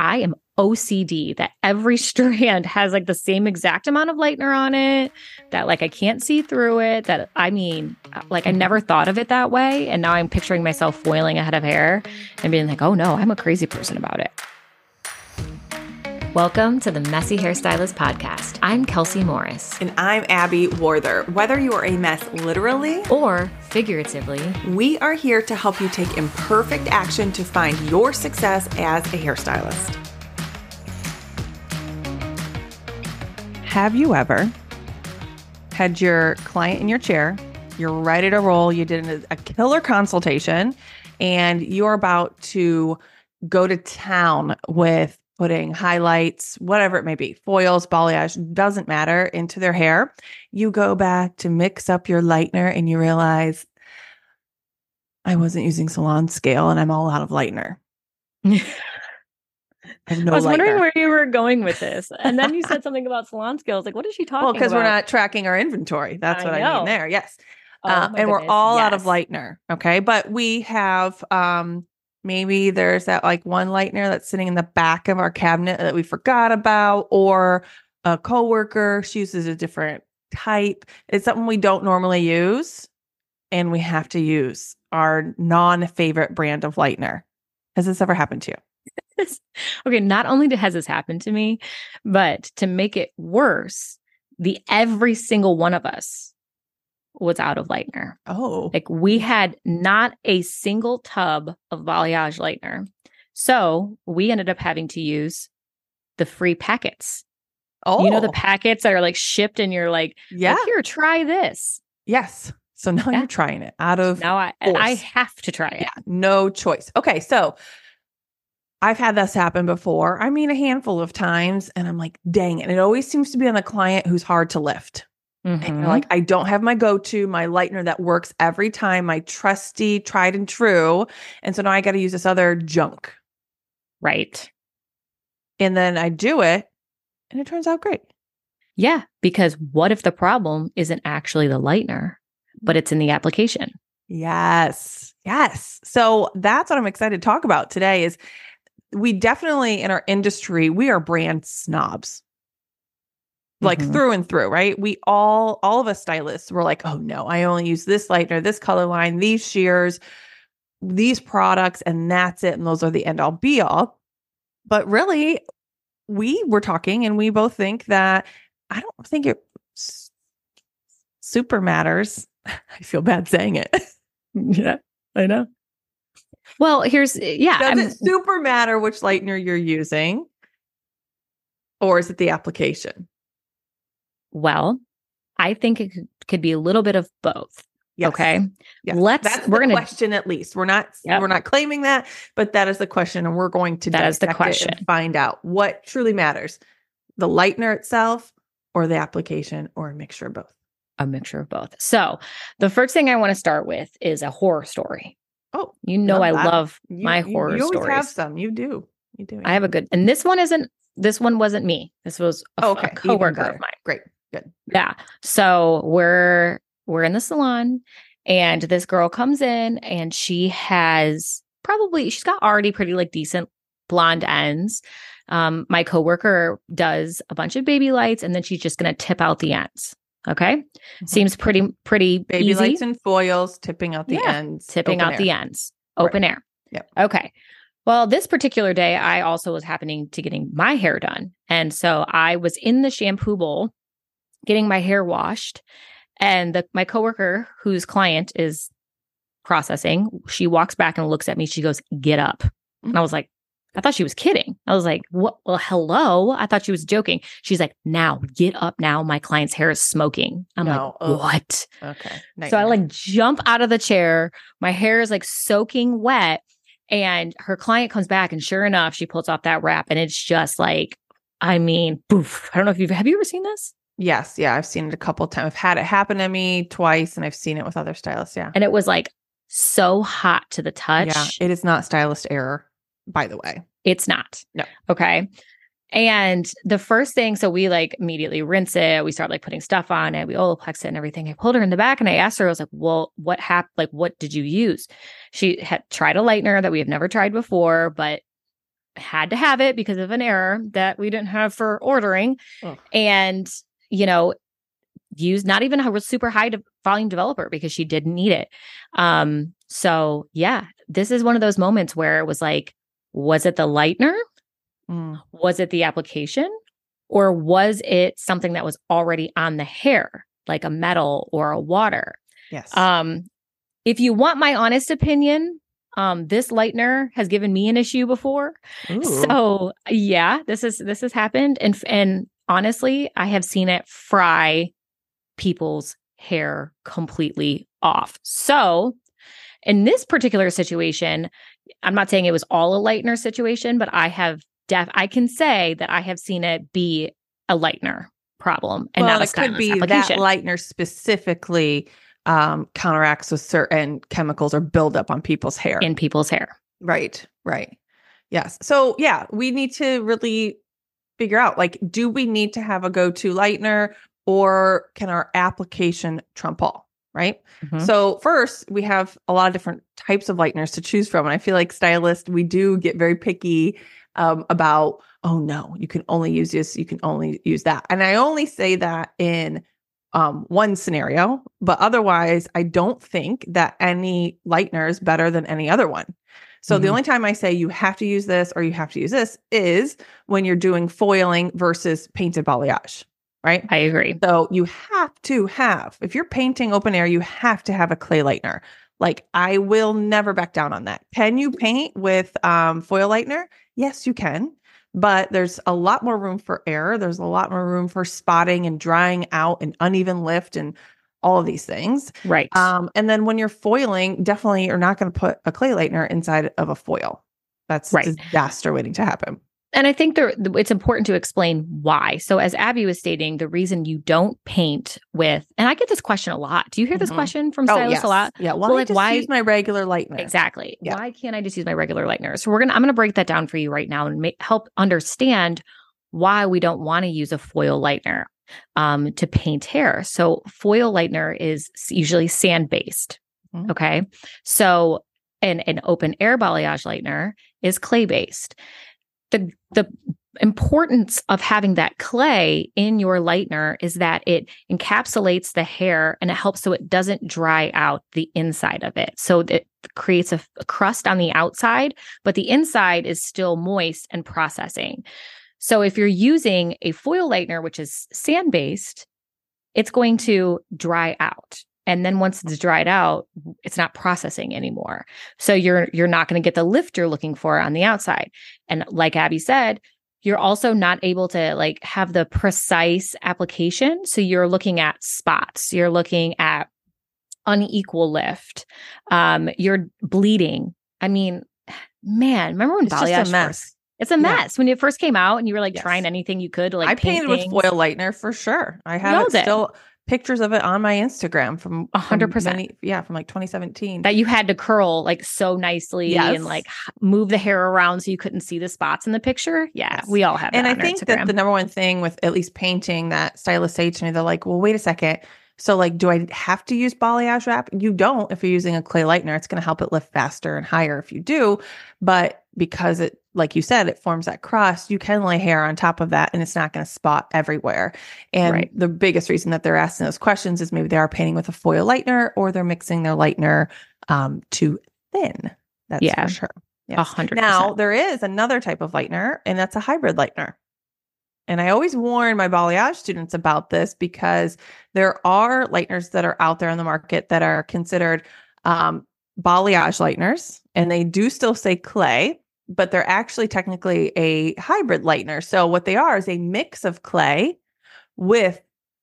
I am OCD that every strand has like the same exact amount of lightener on it, that like I can't see through it. That I mean, uh, like I never thought of it that way. And now I'm picturing myself foiling a head of hair and being like, oh no, I'm a crazy person about it. Welcome to the Messy Hairstylist Podcast. I'm Kelsey Morris. And I'm Abby Warther. Whether you are a mess literally or figuratively, we are here to help you take imperfect action to find your success as a hairstylist. Have you ever had your client in your chair? You're ready to roll. You did a, a killer consultation and you're about to go to town with putting highlights, whatever it may be, foils, balayage, doesn't matter, into their hair. You go back to mix up your lightener and you realize I wasn't using salon scale and I'm all out of lightener. I, no I was lightener. wondering where you were going with this. And then you said something about salon scales. Like, what is she talking about? well, because we're not tracking our inventory. That's I what know. I mean there. Yes. Oh, uh, and goodness. we're all yes. out of lightener. Okay. But we have um Maybe there's that like one lightener that's sitting in the back of our cabinet that we forgot about, or a coworker she uses a different type. It's something we don't normally use, and we have to use our non-favorite brand of lightener. Has this ever happened to you? okay, not only has this happened to me, but to make it worse, the every single one of us was out of lightener. Oh. Like we had not a single tub of balayage lightener. So we ended up having to use the free packets. Oh. You know the oh. packets that are like shipped and you're like, yeah, here, try this. Yes. So now yeah. you're trying it out of now I force. I have to try it. Yeah, no choice. Okay, so I've had this happen before. I mean, a handful of times, and I'm like, dang it. it always seems to be on the client who's hard to lift. Mm-hmm. like, I don't have my go to, my lightener that works every time, my trusty, tried and true. And so now I got to use this other junk. Right. And then I do it and it turns out great. Yeah. Because what if the problem isn't actually the lightener, but it's in the application? Yes. Yes. So that's what I'm excited to talk about today is we definitely in our industry, we are brand snobs like mm-hmm. through and through, right? We all, all of us stylists were like, oh no, I only use this lightener, this color line, these shears, these products, and that's it. And those are the end all be all. But really, we were talking and we both think that I don't think it super matters. I feel bad saying it. yeah, I know. Well, here's, yeah. Does I'm, it super matter which lightener you're using? Or is it the application? Well, I think it could be a little bit of both. Yes. Okay. Yes. Let's That's we're gonna question at least. We're not yep. we're not claiming that, but that is the question. And we're going to that is the question. find out what truly matters. The lightener itself or the application or a mixture of both. A mixture of both. So the first thing I want to start with is a horror story. Oh, you know I love you, my you, horror you always stories. have some. You do. You do. I have a good and this one isn't this one wasn't me. This was a, oh, okay. a coworker of mine. Great. Good. Yeah. So we're we're in the salon and this girl comes in and she has probably she's got already pretty like decent blonde ends. Um, my coworker does a bunch of baby lights and then she's just gonna tip out the ends. Okay. Mm-hmm. Seems pretty pretty baby easy. lights and foils, tipping out the yeah. ends. Tipping out air. the ends. Open right. air. Yep. Okay. Well, this particular day, I also was happening to getting my hair done. And so I was in the shampoo bowl getting my hair washed and the, my coworker whose client is processing she walks back and looks at me. She goes get up. And i mm-hmm. was like i thought she was kidding. I was like what well hello? I thought she was joking. She's like now get up now. My client's hair is smoking. I'm no. like what? Okay so i like jump out of the chair. My hair is like soaking wet and her client comes back and sure enough she pulls off that wrap and it's just like i mean poof. I don't know if you've have you ever seen this Yes, yeah, I've seen it a couple times. I've had it happen to me twice, and I've seen it with other stylists. Yeah, and it was like so hot to the touch. Yeah, it is not stylist error, by the way. It's not. No. Okay. And the first thing, so we like immediately rinse it. We start like putting stuff on it. We Olaplex it and everything. I pulled her in the back and I asked her, I was like, well, what happened? Like, what did you use? She had tried a lightener that we have never tried before, but had to have it because of an error that we didn't have for ordering. And, you know, used not even a super high de- volume developer because she didn't need it. Um, so yeah, this is one of those moments where it was like, was it the lightener? Mm. Was it the application? Or was it something that was already on the hair, like a metal or a water? Yes. Um, if you want my honest opinion, um, this lightener has given me an issue before. Ooh. So yeah, this is this has happened, and and honestly, I have seen it fry people's hair completely off. So in this particular situation, I'm not saying it was all a lightener situation, but I have def I can say that I have seen it be a lightener problem and well, not a it could be that lightener specifically um, counteracts with certain chemicals or buildup on people's hair. in people's hair. Right, right. Yes. So, yeah, we need to really figure out like, do we need to have a go to lightener or can our application trump all? Right. Mhm. So, first, we have a lot of different types of lighteners to choose from. And I feel like stylists, we do get very picky um, about, oh, no, you can only use this, you can only use that. And I only say that in um, one scenario, but otherwise, I don't think that any lightener is better than any other one. So the Mhm. only time I say you have to use this or you have to use this is when you're doing foiling versus painted balayage, right? I agree. So you have to have, if you're painting open air, you have to have a clay lightener. Like I will never back down on that. Can you paint with um, foil lightener? Yes, you can. But there's a lot more room for error. There's a lot more room for spotting and drying out and uneven lift and all of these things. Right. Um, and then when you're foiling, definitely you're not going to put a clay lightener inside of a foil. That's Right. disaster waiting to happen. And I think there, it's important to explain why. So, as Abby was stating, the reason you don't paint with, and I get this question a lot. Do you hear this Mhm. question from stylists a lot? Yeah. Why Well, like, just why- use my regular lightener? Exactly. Yeah. Why can't I just use my regular lightener? So we're gonna, I'm gonna break that down for you right now and make, help understand why we don't want to use a foil lightener um, to paint hair. So foil lightener is usually sand based. Mhm. Okay, so an an open air balayage lightener is clay based. The the importance of having that clay in your lightener is that it encapsulates the hair and it helps so it doesn't dry out the inside of it. So it creates a, a crust on the outside, but the inside is still moist and processing. So if you're using a foil lightener, which is sand based, it's going to dry out. And then once it's dried out, it's not processing anymore. So you're you're not going to get the lift you're looking for on the outside. And like Abby said, you're also not able to like have the precise application. So you're looking at spots. You're looking at unequal lift. Um, you're bleeding. I mean, man, remember when It's balayage just a first- mess. It's a mess when it first came out and you were like Yes. trying anything you could like I paint painted with foil lightener for sure. I have it it. still pictures of it on my Instagram from hundred percent. Yeah, from like 2017. that you had to curl like so nicely Yes. and like move the hair around so you couldn't see the spots in the picture. Yeah, Yes. we all have that and I think that the number one thing with at least painting that stylists say to me, they're like, well, wait a second. So, like, do I have to use balayage wrap? You don't if you're using a clay lightener. It's going to help it lift faster and higher if you do. But because it, like you said, it forms that crust, you can lay hair on top of that and it's not going to spot everywhere. And Right. the biggest reason that they're asking those questions is maybe they are painting with a foil lightener or they're mixing their lightener um, too thin. That's Yeah. for sure. A hundred Now, there is another type of lightener, and that's a hybrid lightener. And I always warn my balayage students about this because there are lighteners that are out there in the market that are considered um, balayage lighteners, and they do still say clay, but they're actually technically a hybrid lightener. So, what they are is a mix of clay with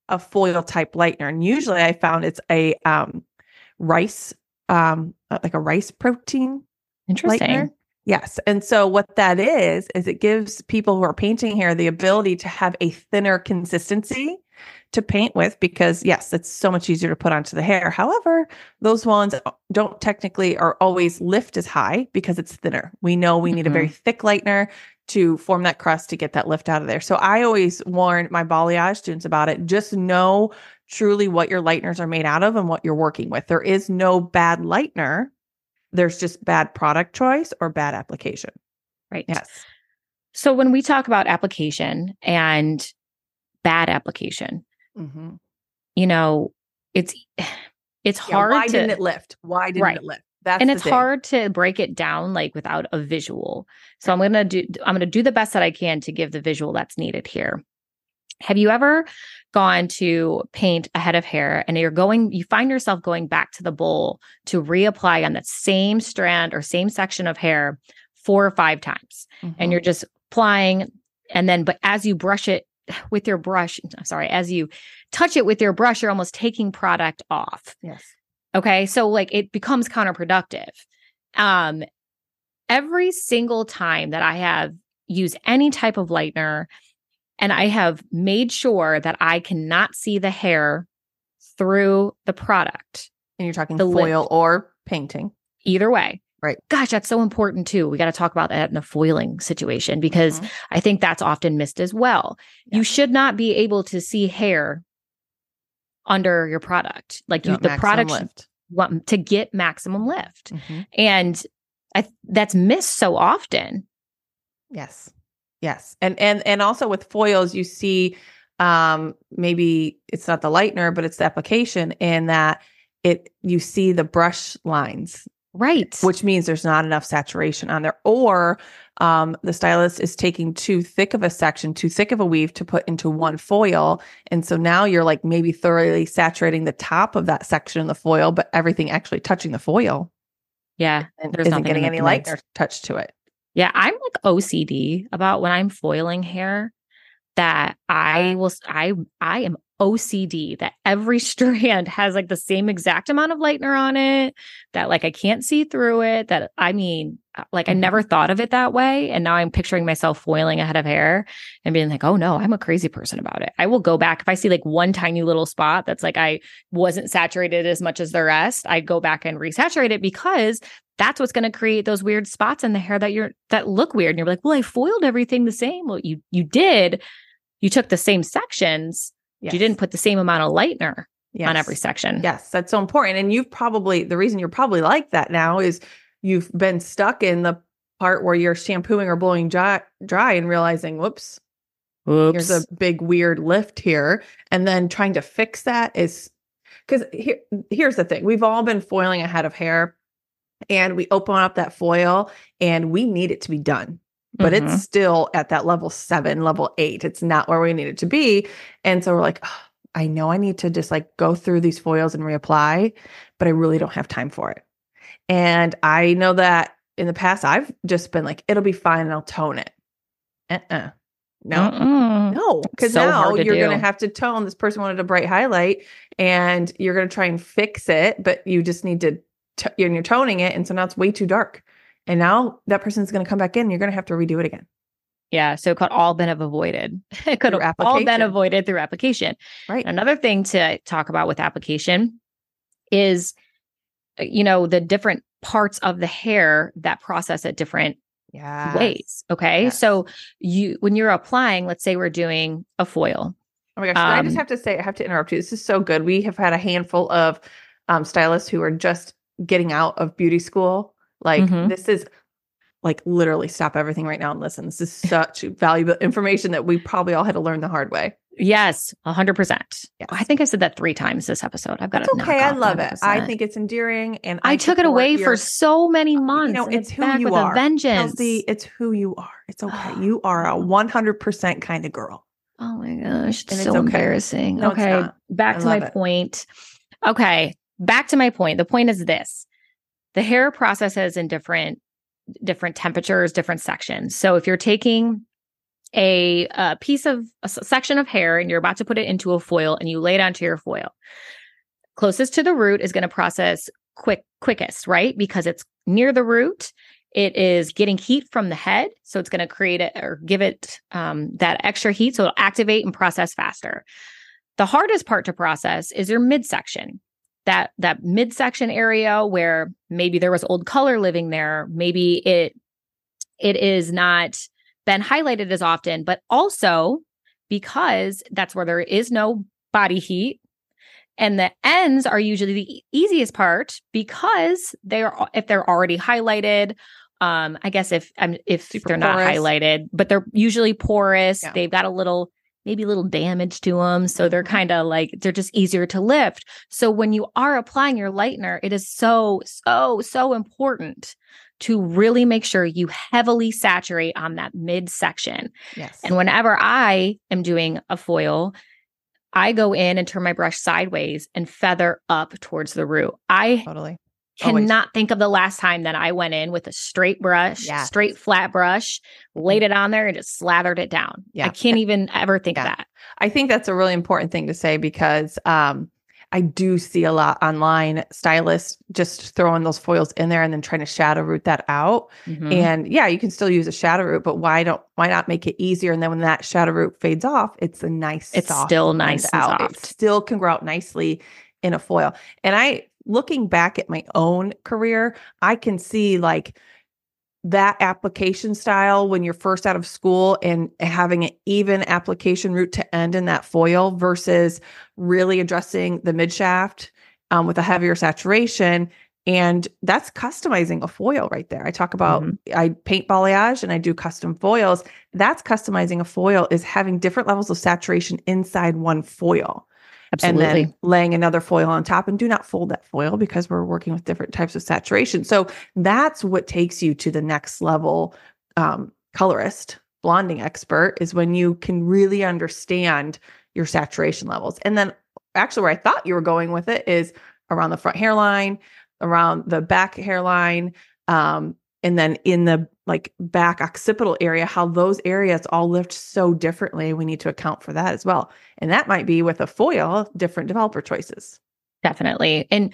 a foil type lightener. And usually I found it's a um, rice, um, uh, like a rice protein Interesting. lightener. Yes. And so what that is, is it gives people who are painting hair the ability to have a thinner consistency to paint with because yes, it's so much easier to put onto the hair. However, those ones don't technically or always lift as high because it's thinner. We know we need a very mm-hmm. thick lightener to form that crust to get that lift out of there. So I always warn my balayage students about it. Just know truly what your lighteners are made out of and what you're working with. There is no bad lightener. There's just bad product choice or bad application. Right. Yes. So when we talk about application and bad application, Mm-hmm. you know, it's it's Yeah, hard why to didn't it lift? Why didn't Right. it lift? That's and it's thing. hard to break it down like without a visual. So I'm going to do I'm to do the best that I can to give the visual that's needed here. Have you ever gone to paint a head of hair and you're going you find yourself going back to the bowl to reapply on that same strand or same section of hair four or five times and Mhm. you're just applying and then but as you brush it with your brush I'm sorry as you touch it with your brush you're almost taking product off yes. Okay. So like it becomes counterproductive. Um every single time that I have used any type of lightener and I have made sure that I cannot see the hair through the product. And you're talking The foil or painting. Either way. Right. Gosh, that's so important too. We got to talk about that in a foiling situation because Mhm. I think that's often missed as well. Yeah. You should not be able to see hair under your product. Like You you, the product lift. want to get maximum lift. Mhm. And I, that's missed so often. Yes. Yes. And and and also with foils you see um maybe it's not the lightener but it's the application in that it you see the brush lines Right. which means there's not enough saturation on there or um the stylist is taking too thick of a section too thick of a weave to put into one foil and so now you're like maybe thoroughly saturating the top of that section of the foil but everything actually touching the foil yeah. and There's isn't getting any light lightener touch to it Yeah. I'm like OCD about when I'm foiling hair that I will, I, I am OCD that every strand has like the same exact amount of lightener on it, that like I can't see through it. That I mean, uh, like I Mhm. never thought of it that way. And now I'm picturing myself foiling a head of hair and being like, oh no, I'm a crazy person about it. I will go back if I see like one tiny little spot that's like I wasn't saturated as much as the rest, I go back and resaturate it because that's what's going to create those weird spots in the hair that you're that look weird. And you're like, well, I foiled everything the same. Well, you you did. You took the same sections. But You didn't put the same amount of lightener on every section. Yes, that's so important. And you've probably, the reason you're probably like that now is you've been stuck in the part where you're shampooing or blowing dry, dry and realizing, whoops, Oops. here's a big weird lift here. And then trying to fix that is because here, here's the thing we've all been foiling a head of hair and we open up that foil and we need it to be done. But Mhm. it's still at that level seven, level eight. It's not where we need it to be. And so we're like, "Ugh, I know I need to just like go through these foils and reapply, but I really don't have time for it. And I know that in the past, I've just been like, it'll be fine and I'll tone it. Uh-uh. No, Mm-mm. no, because So now you're going to have to tone. This person wanted a bright highlight, and you're going to try and fix it, but you just need to. T- and you're toning it, and so now it's way too dark. And now that person's going to come back in. You're going to have to redo it again. Yeah. So it could all been avoided. It could have all been avoided through application. Right. Another thing to talk about with application is, uh, you know, the different parts of the hair that process at different Yeah. ways. Okay. Yes. So you, when you're applying, let's say we're doing a foil. Oh my gosh. I just Um, have to say, I have to interrupt you. This is so good. We have had a handful of um, stylists who are just getting out of beauty school. Like, Mhm. this is like literally stop everything right now and listen. This is such valuable information that we probably all had to learn the hard way. Yes, a hundred percent. Yes. I think I said that three times this episode. I've got That's to okay. I love it. I think it's endearing and I, took it away your- for so many months. You know, and it's who you are. vengeance. Kelsey, it's who you are. It's okay. You are a 100% kind of girl. Oh my gosh, it's And it's so okay. embarrassing. No, it's okay, back I to my it. point. Okay, back to my point. The point is this: the hair processes in different different temperatures, different sections. So if you're taking a, a piece of a section of hair and you're about to put it into a foil and you lay it onto your foil, closest to the root is going to process quick quickest, right? Because it's near the root. It is getting heat from the head, so it's going to create it or give it um, that extra heat, so it'll activate and process faster. The hardest part to process is your midsection. That that midsection area where maybe there was old color living there, maybe it it is not been highlighted as often, but also because that's where there is no body heat and the ends are usually the easiest part because they're if they're already highlighted Um, I guess if um, if Super they're not highlighted, but they're usually porous. Yeah. They've got a little maybe a little damage to them, so they're Mhm. kind of like they're just easier to lift. So when you are applying your lightener, it is so so so important to really make sure you heavily saturate on that midsection. Yes. And whenever I am doing a foil, I go in and turn my brush sideways and feather up towards the root. I totally. Always. cannot think of the last time that I went in with a straight brush, Yes. straight flat brush, laid it on there and just slathered it down. Yeah. I can't even ever think Yeah. of that. I think that's a really important thing to say because um, I do see a lot online stylists just throwing those foils in there and then trying to shadow root that out. Mhm. And yeah, you can still use a shadow root, but why don't why not make it easier? And then when that shadow root fades off, it's a nice, It's soft still nice out. It still can grow out nicely in a foil. And I looking back at my own career, I can see like that application style when you're first out of school and having an even application root to end in that foil versus really addressing the mid shaft um, with a heavier saturation. And that's customizing a foil right there. I talk about Mhm. I paint balayage and I do custom foils. That's customizing a foil is having different levels of saturation inside one foil Absolutely. and then laying another foil on top and do not fold that foil because we're working with different types of saturation so that's what takes you to the next level um, colorist blonding expert is when you can really understand your saturation levels and then actually where i thought you were going with it is around the front hairline around the back hairline um, and then in the like back occipital area how those areas all lift so differently we need to account for that as well and that might be with a foil, different developer choices. Definitely. And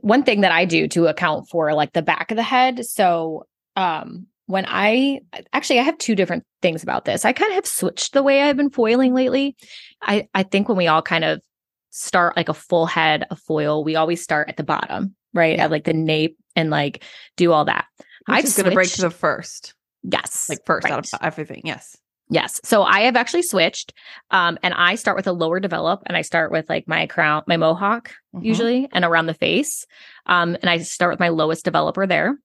one thing that I do to account for like the back of the head. So, um, when I actually I have two different things about this. I kind of have switched the way I've been foiling lately. I I think when we all kind of start like a full head of foil, we always start at the bottom, right? Yeah. At like the nape and like do all that. I've is going to break to the first, Yes. like first out of everything. Yes. Yes. So I have actually switched. Um, and I start with a lower develop and I start with like my crown, my mohawk Mhm. usually and around the face. Um, and I start with my lowest developer there.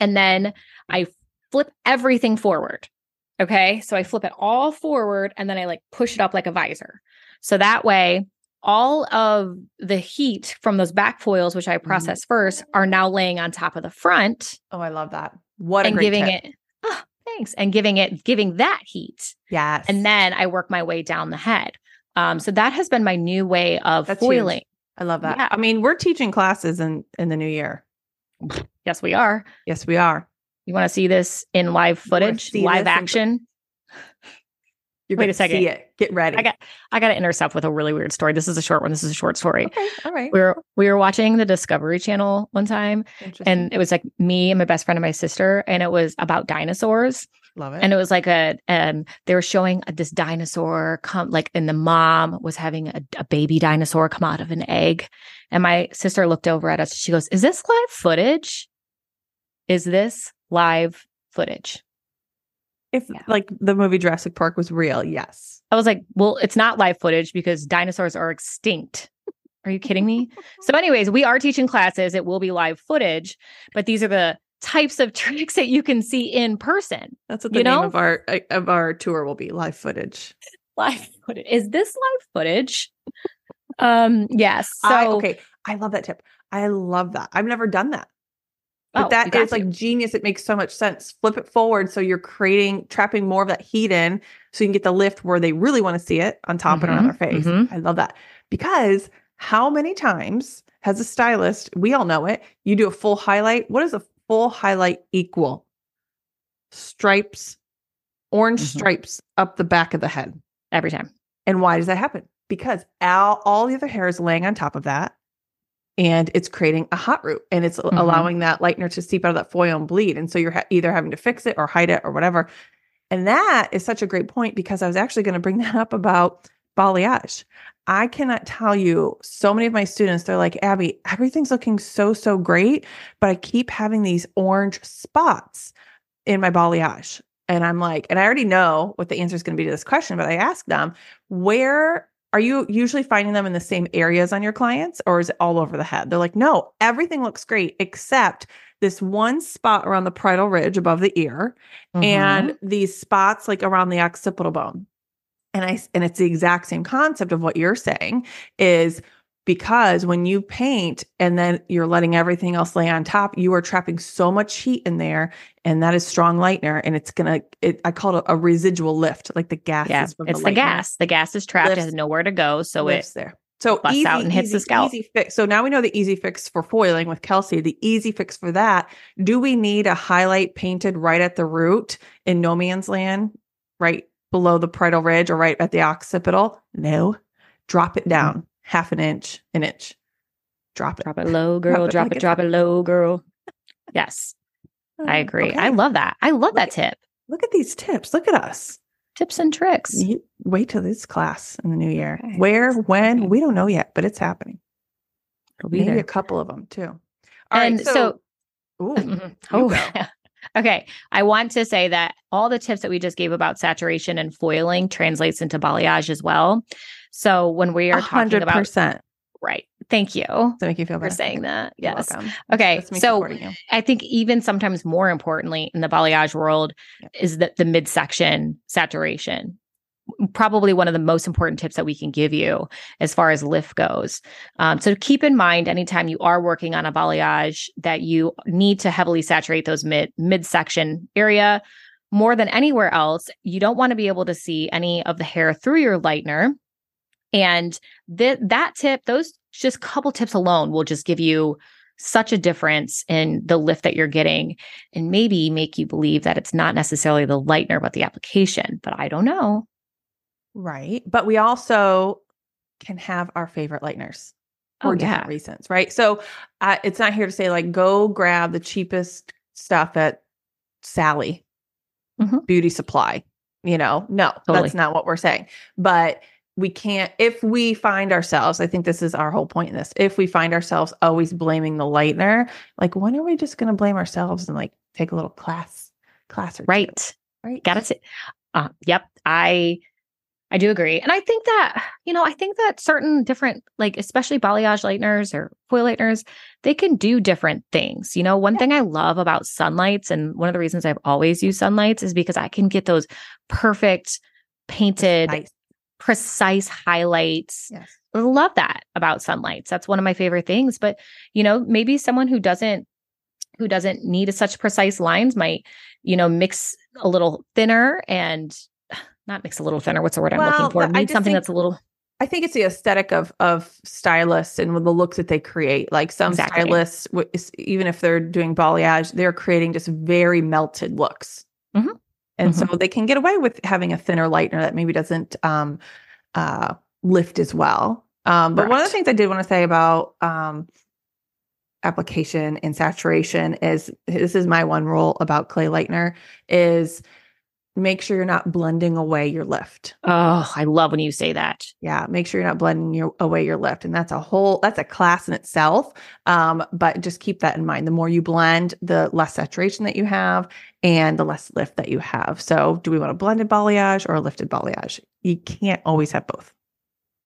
And then I flip everything forward. Okay. So I flip it all forward and then I like push it up like a visor. So that way, all of the heat from those back foils, which I Mm-hmm. process first, are now laying on top of the front Oh, I love that. What a and giving tip. it, oh, thanks, and giving it, giving that heat Yes. and then I work my way down the head. Um, so that has been my new way of That's huge. foiling. I love that. Yeah. I mean, we're teaching classes in in the new year. Yes, we are. Yes, we are. You want to see this in live footage, live this in- action? You're Wait a second. see it. Get ready. I got I got to intercept with a really weird story. This is a short one. This is a short story. okay. All right. We were we were watching the Discovery Channel one time, and it was like me and my best friend and my sister, and it was about dinosaurs. love it. and it was like a um they were showing a, this dinosaur come like and the mom was having a, a baby dinosaur come out of an egg and my sister looked over at us she goes is this live footage is this live footage if yeah. like the movie Jurassic Park was real, yes. i was like well it's not live footage because dinosaurs are extinct are you kidding me so anyways we are teaching classes it will be live footage but these are the types of tricks that you can see in person That's what the You name know? of our uh, of our tour will be. Live footage. live footage is this live footage um yes so I, okay, I love that tip. I love that. I've never done that. Oh, But you that is like genius. It makes so much sense. Flip it forward so you're creating, trapping more of that heat in so you can get the lift where they really want to see it on top and around Mhm, their face. mhm. I love that. Because how many times has a stylist, we all know it, you do a full highlight. What does a full highlight equal? Stripes, orange Mhm. stripes up the back of the head. every time And why does that happen? Because all, all the other hair is laying on top of that and it's creating a hot root and it's Mhm. allowing that lightener to seep out of that foil and bleed. And so you're ha- either having to fix it or hide it or whatever. And that is such a great point because I was actually going to bring that up about balayage. I cannot tell you so many of my students, they're like, Abby, everything's looking so, so great, but I keep having these orange spots in my balayage. And I'm like, and I already know what the answer is going to be to this question, but I ask them, where are you usually finding them in the same areas on your clients or is it all over the head? They're like, no, everything looks great except this one spot around the parietal ridge above the ear Mhm. and these spots like around the occipital bone. And I and it's the exact same concept of what you're saying is because when you paint and then you're letting everything else lay on top, you are trapping so much heat in there, and that is strong lightener, and it's gonna. It, I call it a, residual lift, like the gas. yeah, it's the, lightener gas. The gas is trapped. It lifts- has nowhere to go. So lifts it there. So busts easy, out and hits the easy, scalp. Easy fix. So now we know the easy fix for foiling with Kelsey. The easy fix for that. Do we need a highlight painted right at the root in no man's land, right below the parietal ridge or right at the occipital? No. Drop it mm. down half an inch, an inch. Drop it. drop it low, girl. it Drop it, drop it low, girl. Yes, oh, I agree. I love that. I love Look that at- tip. Look at these tips. Look at us. Tips and tricks. You wait till this class in the new year. Okay. Where, when, Okay. we don't know yet, but it's happening. It'll be Maybe there. a couple of them too. All right. and so, ooh, oh, okay. I want to say that all the tips that we just gave about saturation and foiling translates into balayage as well. So when we are a talking about right, thank you that make you feel for better? saying that. Yes. Okay. So. I think even sometimes more importantly in the balayage world Yep. is that the midsection saturation. Probably one of the most important tips that we can give you as far as lift goes. Um, so keep in mind anytime you are working on a balayage that you need to heavily saturate those mid midsection area more than anywhere else. You don't want to be able to see any of the hair through your lightener. And th- that tip, those just couple tips alone will just give you such a difference in the lift that you're getting and maybe make you believe that it's not necessarily the lightener, but the application. But I don't know. Right. But we also can have our favorite lighteners for Oh, different yeah. reasons. Right. So uh, it's not here to say, like, go grab the cheapest stuff at Sally Mhm. Beauty Supply. You know, no, Totally. that's not what we're saying. But we can't, if we find ourselves, I think this is our whole point in this. If we find ourselves always blaming the lightener, like, when are we just going to blame ourselves and like take a little class, class or two, Right. right? Got it. Uh, yep. I I do agree. And I think that, you know, I think that certain different, like especially balayage lighteners or foil lighteners, they can do different things. You know, one Yeah. thing I love about sunlights, and one of the reasons I've always used sunlights is because I can get those perfect painted, Nice. Precise highlights. Yes. Love that about sunlights. That's one of my favorite things. But you know, maybe someone who doesn't who doesn't need such precise lines might, you know, mix a little thinner and not mix a little thinner. What's the word I'm Well, looking for? Need something think- that's a little I think it's the aesthetic of of stylists and the looks that they create. Like some Exactly. stylists, even if they're doing balayage, they're creating just very melted looks, Mhm. And so they can get away with having a thinner lightener that maybe doesn't um, uh, lift as well. Um, but one of the things I did want to say about um, application and saturation is this is my one rule about clay lightener is make sure you're not blending away your lift. oh, I love when you say that. Yeah, make sure you're not blending your away your lift, and that's a whole that's a class in itself. Um, but just keep that in mind. The more you blend, the less saturation that you have, and the less lift that you have. So, do we want a blended balayage or a lifted balayage? You can't always have both.